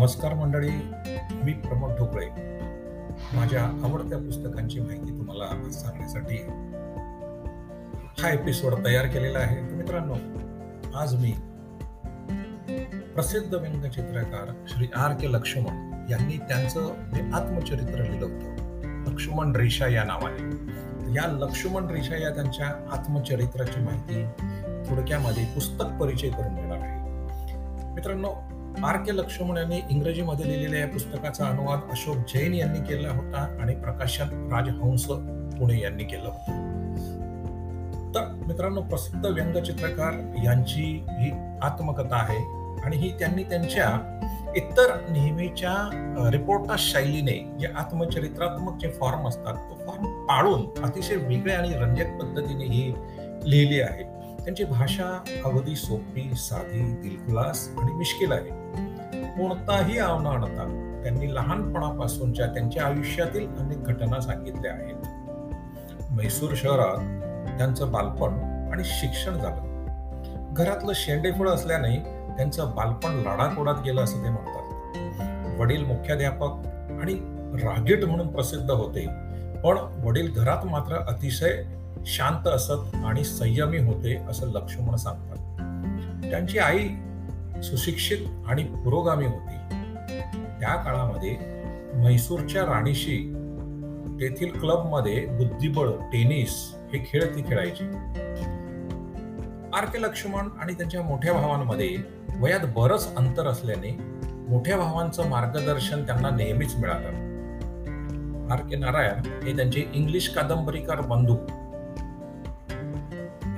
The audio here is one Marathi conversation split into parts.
नमस्कार मंडळी मी प्रमोद ढोकळे. माझ्या आवडत्या पुस्तकांची माहिती तुम्हाला सांगण्यासाठी हा एपिसोड तयार केलेला आहे. तर मित्रांनो आज मी प्रसिद्ध व्यंगचित्रकार श्री आर के लक्ष्मण यांनी त्यांचं जे आत्मचरित्र लिहिलं होतं लक्ष्मण रेषा या नावाने. या लक्ष्मण रेषा या त्यांच्या आत्मचरित्राची माहिती थोडक्यामध्ये पुस्तक परिचय करून देणार आहे. मित्रांनो आर के लक्ष्मण यांनी इंग्रजीमध्ये लिहिलेल्या या पुस्तकाचा अनुवाद अशोक जैन यांनी केला होता आणि प्रकाशन राजहंस पुणे यांनी केलं होतं. तर मित्रांनो प्रसिद्ध व्यंगचित्रकार यांची ही आत्मकथा आहे आणि ही त्यांनी त्यांच्या इतर नेहमीच्या रिपोर्टर शैलीने जे आत्मचरित्रात्मक जे फॉर्म असतात तो फॉर्म पाळून अतिशय वेगळ्या आणि रंजक पद्धतीने ही लिहिली आहे. त्यांची भाषा अगदी सोपी साधी दिलखुलास आणि मिश्किल आहे. कोणताही आव न आणता त्यांनी लहानपणापासूनच्या त्यांच्या आयुष्यातील अनेक घटना सांगितल्या आहेत. म्हैसूर शहरात त्यांचं बालपण आणि शिक्षण झालं. घरातलं शेंडेफळ असल्याने त्यांचं बालपण लाडाकोडात गेलं असं ते म्हणतात. वडील मुख्याध्यापक आणि रागीट म्हणून प्रसिद्ध होते. पण वडील घरात मात्र अतिशय शांत असत आणि संयमी होते असं लक्ष्मण सांगतात. त्यांची आई सुशिक्षित आणि पुरोगामी होती. त्या काळामध्ये म्हैसूरच्या राणीशी तेथील क्लबमध्ये बुद्धिबळ टेनिस हे खेळ ती खेळायची. आर के लक्ष्मण आणि त्यांच्या मोठ्या भावांमध्ये वयात बरंच अंतर असल्याने मोठ्या भावांचं मार्गदर्शन त्यांना नेहमीच मिळालं. आर के नारायण हे त्यांचे इंग्लिश कादंबरीकार बंधू.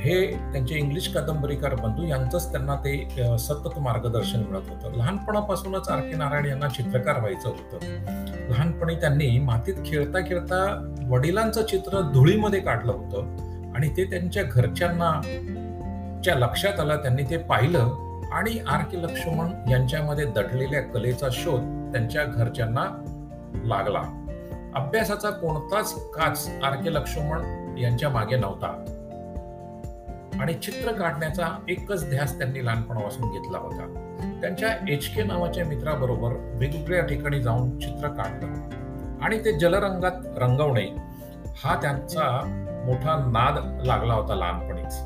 हे त्यांचे इंग्लिश कादंबरीकार बंधू यांचंच त्यांना ते सतत मार्गदर्शन मिळत होतं. लहानपणापासूनच आर के नारायण यांना चित्रकार व्हायचं होतं. लहानपणी त्यांनी मातीत खेळता खेळता वडिलांचं चित्र धुळीमध्ये काढलं होतं आणि ते त्यांच्या घरच्यांना च्या लक्षात आलं त्यांनी ते पाहिलं आणि आर के लक्ष्मण यांच्यामध्ये दडलेल्या कलेचा शोध त्यांच्या घरच्यांना लागला. अभ्यासाचा कोणताच काच आर के लक्ष्मण यांच्या मागे नव्हता. आणि चित्र काढण्याचा एकच ध्यास त्यांनी लहानपणापासून घेतला होता. त्यांच्या एच के नावाच्या मित्राबरोबर वेगवेगळ्या ठिकाणी जाऊन चित्र काढणं आणि ते जलरंगात रंगवणे हा त्यांचा मोठा नाद लागला होता लहानपणीच.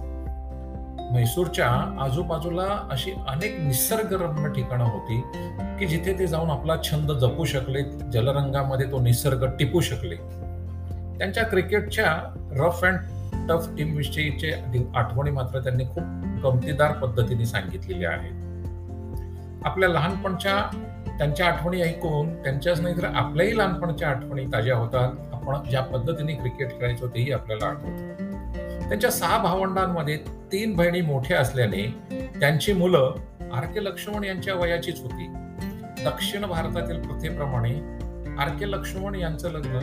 म्हैसूरच्या आजूबाजूला अशी अनेक निसर्गरम्य ठिकाणं होती की जिथे ते जाऊन आपला छंद जपू शकले जलरंगामध्ये तो निसर्ग टिपू शकले. त्यांच्या क्रिकेटच्या रफ अँड टफ टीमविषयीचे आठवणी मात्र त्यांनी खूप गमतीदार पद्धतीने सांगितलेल्या आहेत. आपल्या लहानपणच्या त्यांच्या आठवणी ऐकून त्यांच्याच नाही तर आपल्याही लहानपणच्या आठवणी ताज्या होतात. आपण ज्या पद्धतीने क्रिकेट खेळायचो तेही आपल्याला आठवत. त्यांच्या सहा भावंडांमध्ये तीन बहिणी मोठ्या असल्याने त्यांची मुलं आर के लक्ष्मण यांच्या वयाचीच होती. दक्षिण भारतातील प्रथेप्रमाणे आर के लक्ष्मण यांचं लग्न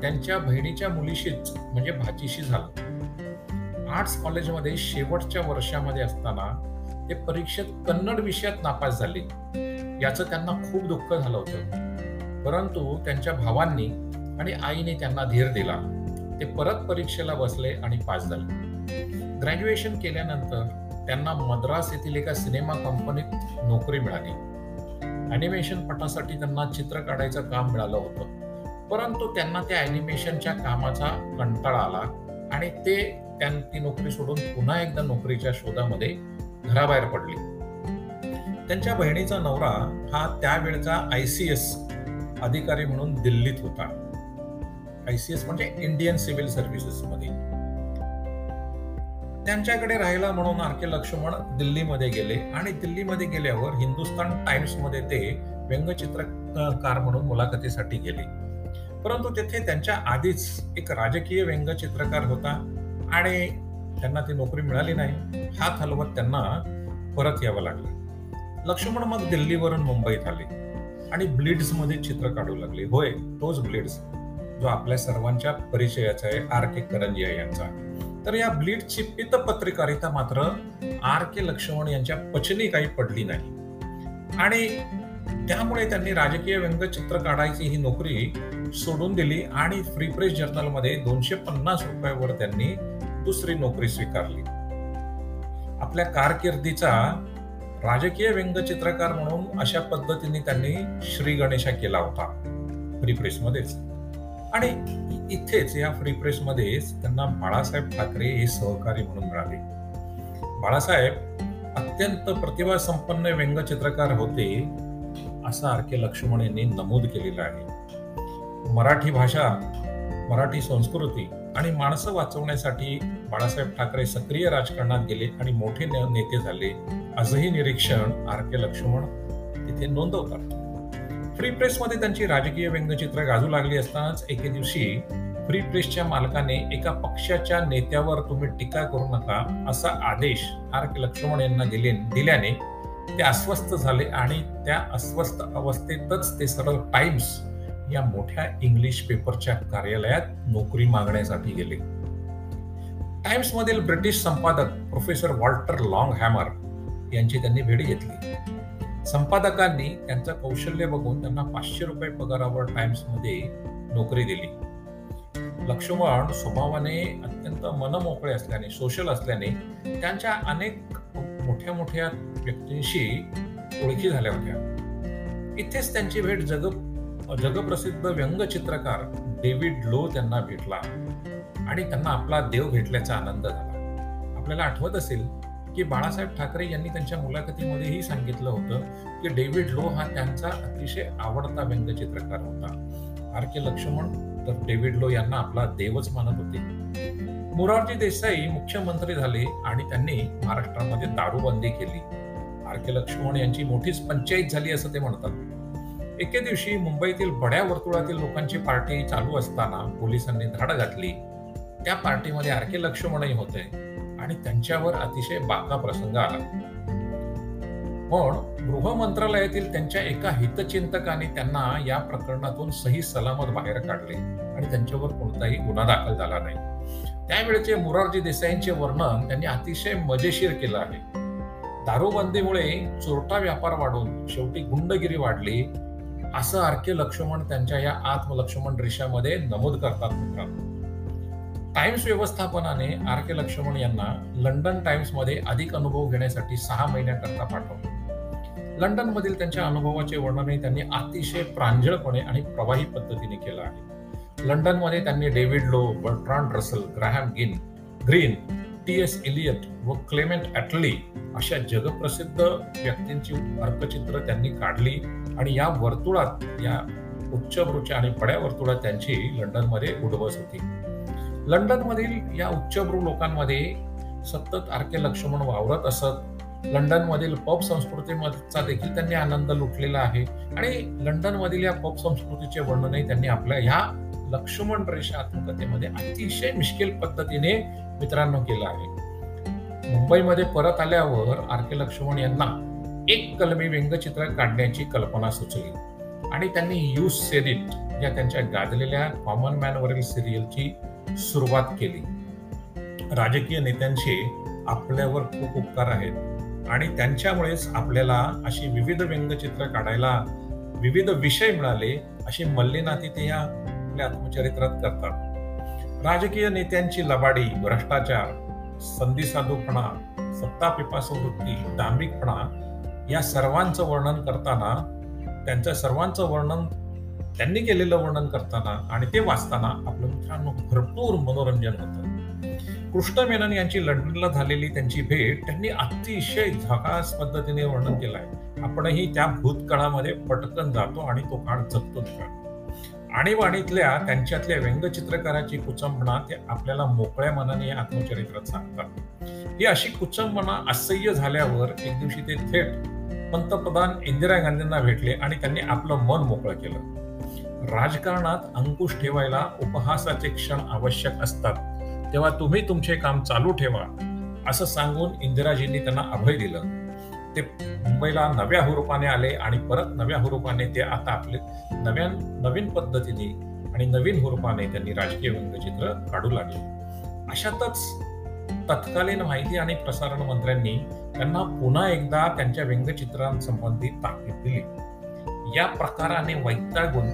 त्यांच्या बहिणीच्या मुलीशीच म्हणजे भाचीशी झालं. आर्ट्स कॉलेजमध्ये शेवटच्या वर्षामध्ये असताना ते परीक्षेत कन्नड विषयात नापास झाले. याचं त्यांना खूप दुःख झालं होतं. परंतु त्यांच्या भावांनी आणि आईने त्यांना धीर दिला. ते परत परीक्षेला बसले आणि पास झाले. ग्रॅज्युएशन केल्यानंतर त्यांना मद्रास येथील एका सिनेमा कंपनीत नोकरी मिळाली. अॅनिमेशन पटासाठी त्यांना चित्र काढायचं काम मिळालं होतं. परंतु त्यांना त्या अॅनिमेशनच्या कामाचा कंटाळा आला आणि ते त्यांनी ती नोकरी सोडून पुन्हा एकदा नोकरीच्या शोधामध्ये घराबाहेर पडले. त्यांच्या बहिणीचा नवरा हा त्यावेळचा आय सी एस अधिकारी म्हणून दिल्लीत होता. आय सी एस म्हणजे इंडियन सिव्हिल सर्व्हिसेस मध्ये त्यांच्याकडे राहिला म्हणून आर के लक्ष्मण दिल्लीमध्ये गेले आणि दिल्लीमध्ये गेल्यावर हिंदुस्तान टाइम्समध्ये ते व्यंगचित्रकार म्हणून मुलाखतीसाठी गेले. परंतु तेथे त्यांच्या आधीच एक राजकीय व्यंगचित्रकार होता. आणि त्यांना ती नोकरी मिळाली नाही हात हलवत त्यांना परत यावं लागलं. लक्ष्मण मग दिल्लीवरून मुंबईत आले आणि ब्लिड्समध्ये चित्र काढू लागले. होय तोच ब्लिड्स जो आपल्या सर्वांच्या परिचयाचा आहे आर के करंजिया यांचा. तर या ब्लीडची पित पत्रकारिता मात्र आर के लक्ष्मण यांच्या पचनी काही पडली नाही. आणि त्यामुळे त्यांनी राजकीय व्यंगचित्र काढायची ही नोकरी सोडून दिली आणि फ्री प्रेस जर्नलमध्ये दोनशे पन्नास रुपयावर त्यांनी दुसरी नोकरी स्वीकारली. आपल्या कारकिर्दीचा राजकीय व्यंगचित्रकार म्हणून अशा पद्धतीने त्यांनी श्री गणेशा केला होता फ्री प्रेसमध्येच आणि इथेच या फ्री प्रेसमध्येच त्यांना बाळासाहेब ठाकरे हे सहकारी म्हणून मिळाले. बाळासाहेब अत्यंत प्रतिभा संपन्न व्यंगचित्रकार होते असं आर के लक्ष्मण यांनी नमूद केलेलं आहे. मराठी भाषा मराठी संस्कृती आणि माणसं वाचवण्यासाठी बाळासाहेब ठाकरे सक्रिय राजकारणात गेले आणि मोठे नेते झाले. असंही निरीक्षण आर के लक्ष्मण तिथे नोंदवतात. फ्री प्रेसमध्ये त्यांची राजकीय व्यंगचित्र गाजू लागली असतानाच एके दिवशी फ्री प्रेसच्या मालकाने एका पक्षाच्या नेत्यावर तुम्ही टीका करू नका असा आदेश आर के लक्ष्मण यांना दिले दिल्याने ते अस्वस्थ झाले आणि त्या अस्वस्थ अवस्थेतच ते सरळ टाइम्स या मोठ्या इंग्लिश पेपरच्या कार्यालयात नोकरी मागण्यासाठी गेले. टाइम्स मधील ब्रिटिश संपादक प्रोफेसर वॉल्टर लॉंग हॅमर यांची त्यांनी भेट घेतली. संपादकांनी त्यांचं कौशल्य बघून त्यांना पाचशे रुपये पगारावर टाइम्समध्ये नोकरी दिली. लक्ष्मण स्वभावाने अत्यंत मनमोकळे असल्याने सोशल असल्याने त्यांच्या अनेक मोठ्या मोठ्या व्यक्तींशी ओळखी झाल्या होत्या. इथेच त्यांची भेट जग जगप्रसिद्ध व्यंगचित्रकार डेव्हिड लो त्यांना भेटला. आणि त्यांना आपला देव भेटल्याचा आनंद झाला. आपल्याला आठवत असेल की बाळासाहेब ठाकरे यांनी त्यांच्या मुलाखतीमध्येही सांगितलं होतं की डेव्हिड लो हा त्यांचा अतिशय आवडता व्यंगचित्रकार होता. आर के लक्ष्मण तर डेव्हिड लो यांना आपला देवच मानत होते. मोरारजी देसाई मुख्यमंत्री झाले आणि त्यांनी महाराष्ट्रामध्ये दारूबंदी केली. आर के लक्ष्मण यांची मोठीच पंचायत झाली असं ते म्हणतात. एके दिवशी मुंबईतील बड्या वर्तुळातील लोकांची पार्टी चालू असताना पोलिसांनी धाड घातली. त्या पार्टीमध्ये आर के लक्ष्मणही होते आणि त्यांच्यावर अतिशय बाका प्रसंग आला. पण गृह मंत्रालयातील त्यांच्या एका हितचिंतकाने त्यांना या प्रकरणातून सही सलामत बाहेर काढले आणि त्यांच्यावर कोणताही गुन्हा दाखल झाला नाही. त्यावेळेचे मुरारजी देसाईंचे वर्णन त्यांनी अतिशय मजेशीर केलं आहे. दारूबंदीमुळे चोरटा व्यापार वाढून शेवटी गुंडगिरी वाढली असं आरके लक्ष्मण त्यांच्या या आत्मलक्ष्मण रेषामध्ये नमूद करतात मित्रांनो. टाइम्स व्यवस्थापनाने आर के लक्ष्मण यांना लंडन टाइम्समध्ये अधिक अनुभव घेण्यासाठी सहा महिन्याकरता पाठवले. लंडन मधील त्यांच्या अनुभवाचे वर्णनही त्यांनी अतिशय प्रांजळपणे आणि प्रवाही पद्धतीने केलं आहे. लंडनमध्ये त्यांनी David Low Bertrand Russell Graham गिन ग्रीन टी एस इलियट व क्लेमेंट ॲटली अशा जगप्रसिद्ध व्यक्तींची अर्कचित्र त्यांनी काढली. आणि या वर्तुळात या उच्चभ्रूच्या आणि पड्या वर्तुळात त्यांची लंडनमध्ये उडबस होती. लंडनमधील या उच्चभ्रू लोकांमध्ये सतत आरके लक्ष्मण वावरत असत. लंडनमधील पब संस्कृतीचा देखील त्यांनी आनंद लुटलेला आहे. आणि लंडनमधील या पब संस्कृतीचे वर्णनही त्यांनी आपल्या ह्या लक्ष्मण रेषा आत्मकथेमध्ये अतिशय मिश्किल पद्धतीने मित्रांनो केलं आहे. मुंबईमध्ये परत आल्यावर आर के लक्ष्मण यांना एक कलमी व्यंगचित्र काढण्याची कल्पना सुचली. आणि त्यांनी यूज सेरिट या त्यांच्या गाजलेल्या कॉमन मॅनवरील सिरियलची सुरुवात केली. राजकीय नेत्यांचे आपल्यावर खूप उपकार आहेत. आणि त्यांच्यामुळेच आपल्याला अशी विविध व्यंगचित्र काढायला विविध विषय मिळाले अशी मल्लीनाथी ते या आपल्या आत्मचरित्रात करतात. राजकीय नेत्यांची लबाडी भ्रष्टाचार संधी साधूपणा सत्ता पिपासवृत्ती दांभिकपणा डांबिकपणा या सर्वांचं वर्णन करताना त्यांच्या सर्वांचं वर्णन त्यांनी केलेलं वर्णन करताना आणि ते वाचताना आपलं मित्रांनो भरपूर मनोरंजन होतं. कृष्ण मेनन यांची लंडनला झालेली त्यांची भेट त्यांनी अतिशय झकास पद्धतीने वर्णन केलं आहे आपणही त्या भूतकाळामध्ये पटकन जातो आणि तो काळ जगतो आणीबाणीतल्या त्यांच्यातल्या व्यंगचित्रकाराची कुचंबणा ते आपल्याला मोकळ्या मनाने या आत्मचरित्रात सांगतात. ही अशी कुचंबणा असह्य झाल्यावर एक दिवशी ते थेट पंतप्रधान इंदिरा गांधींना भेटले आणि त्यांनी आपलं मन मोकळं केलं. राजकारणात अंकुश ठेवायला उपहासाचे क्षण आवश्यक असतात. तेव्हा तुम्ही तुमचे काम चालू ठेवा असं सांगून इंदिराजींनी त्यांना अभय दिलं. ते मुंबईला नव्या हुरूपाने आले आणि परत नव्या हुरूपाने ते आता आपले नव्या नवीन पद्धतीने आणि नवीन हुरूपाने त्यांनी राजकीय व्यंगचित्र काढू लागले. अशातच तत्कालीन माहिती आणि प्रसारण मंत्र्यांनी त्यांना पुन्हा एकदा त्यांच्या व्यंगचित्रांसंबंधी ताकीद दिली. या प्रकाराने वैतागून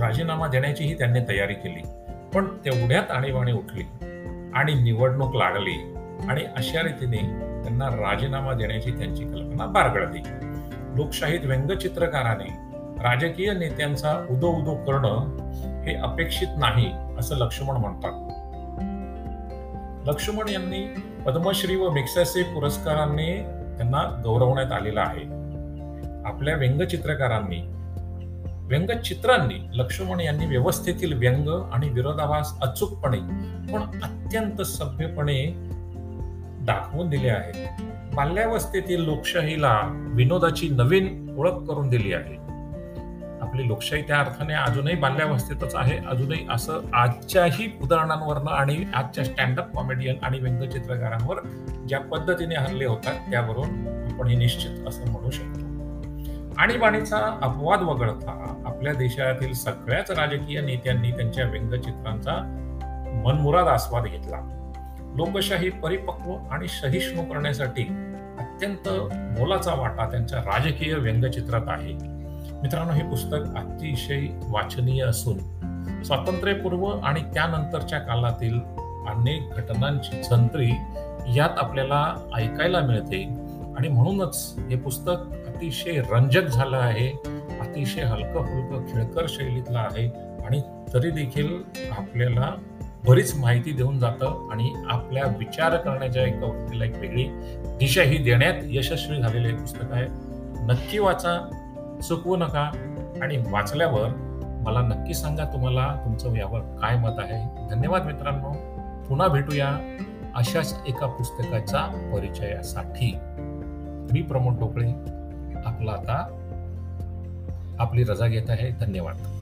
राजीनामा देण्याचीही त्यांनी तयारी केली. पण तेवढ्यात आणीबाणी उठली आणि निवडणूक लागली आणि अशा रीतीने त्यांना राजीनामा देण्याची त्यांची कल्पना बारगळली. लोकशाहीत व्यंगचित्रकाराने राजकीय नेत्यांचा उदो उदो करणं हे अपेक्षित नाही असं लक्ष्मण म्हणतात. लक्ष्मण यांनी पद्मश्री व मिक्सेसे पुरस्कारांनी त्यांना गौरवण्यात आलेला आहे. आपल्या व्यंगचित्रकारांनी व्यंगचित्रांनी लक्ष्मण यांनी व्यवस्थेतील व्यंग आणि विरोधाभास अचूकपणे पण अत्यंत सभ्यपणे दाखवून दिले आहेत. बाल्यावस्थेतील लोकशाहीला विनोदाची नवीन ओळख करून दिली आहे. आपली लोकशाही त्या अर्थाने अजूनही बाल्यावस्थेतच आहे. अजूनही असं आजच्याही उदाहरणांवरनं आणि आजच्या स्टँडअप कॉमेडियन आणि व्यंगचित्रकारांवर ज्या पद्धतीने हल्ले होतात त्यावरून आपण हे निश्चित असं म्हणू शकतो. आणीबाणीचा अपवाद वगळता आपल्या देशातील सगळ्याच राजकीय नेत्यांनी त्यांच्या व्यंगचित्रांचा मनमुराद आस्वाद घेतला. लोकशाही परिपक्व आणि सहिष्णू करण्यासाठी अत्यंत मोलाचा वाटा त्यांच्या राजकीय व्यंगचित्रात आहे. मित्रांनो हे पुस्तक अतिशय वाचनीय असून स्वातंत्र्यपूर्व आणि त्यानंतरच्या काळातील अनेक घटनांची संत्री यात आपल्याला ऐकायला मिळते. आणि म्हणूनच हे पुस्तक अतिशय रंजक झालं आहे अतिशय हलकं फुलकं खेळकर शैलीतलं आहे आणि तरी देखील आपल्याला बरीच माहिती देऊन जातं आणि आपल्या विचार करण्याच्या एका वृत्तीला एक वेगळी दिशा ही देण्यात यशस्वी झालेलं हे पुस्तक आहे. नक्की वाचा. चुकवू नका. आणि वाचल्यावर मला नक्की सांगा तुम्हाला तुमचं यावर काय मत आहे. धन्यवाद मित्रांनो. पुन्हा भेटूया अशाच एका पुस्तकाच्या परिचयासाठी. मी प्रमोद टोकळे आपला आता आपली रजा घेत आहे. धन्यवाद.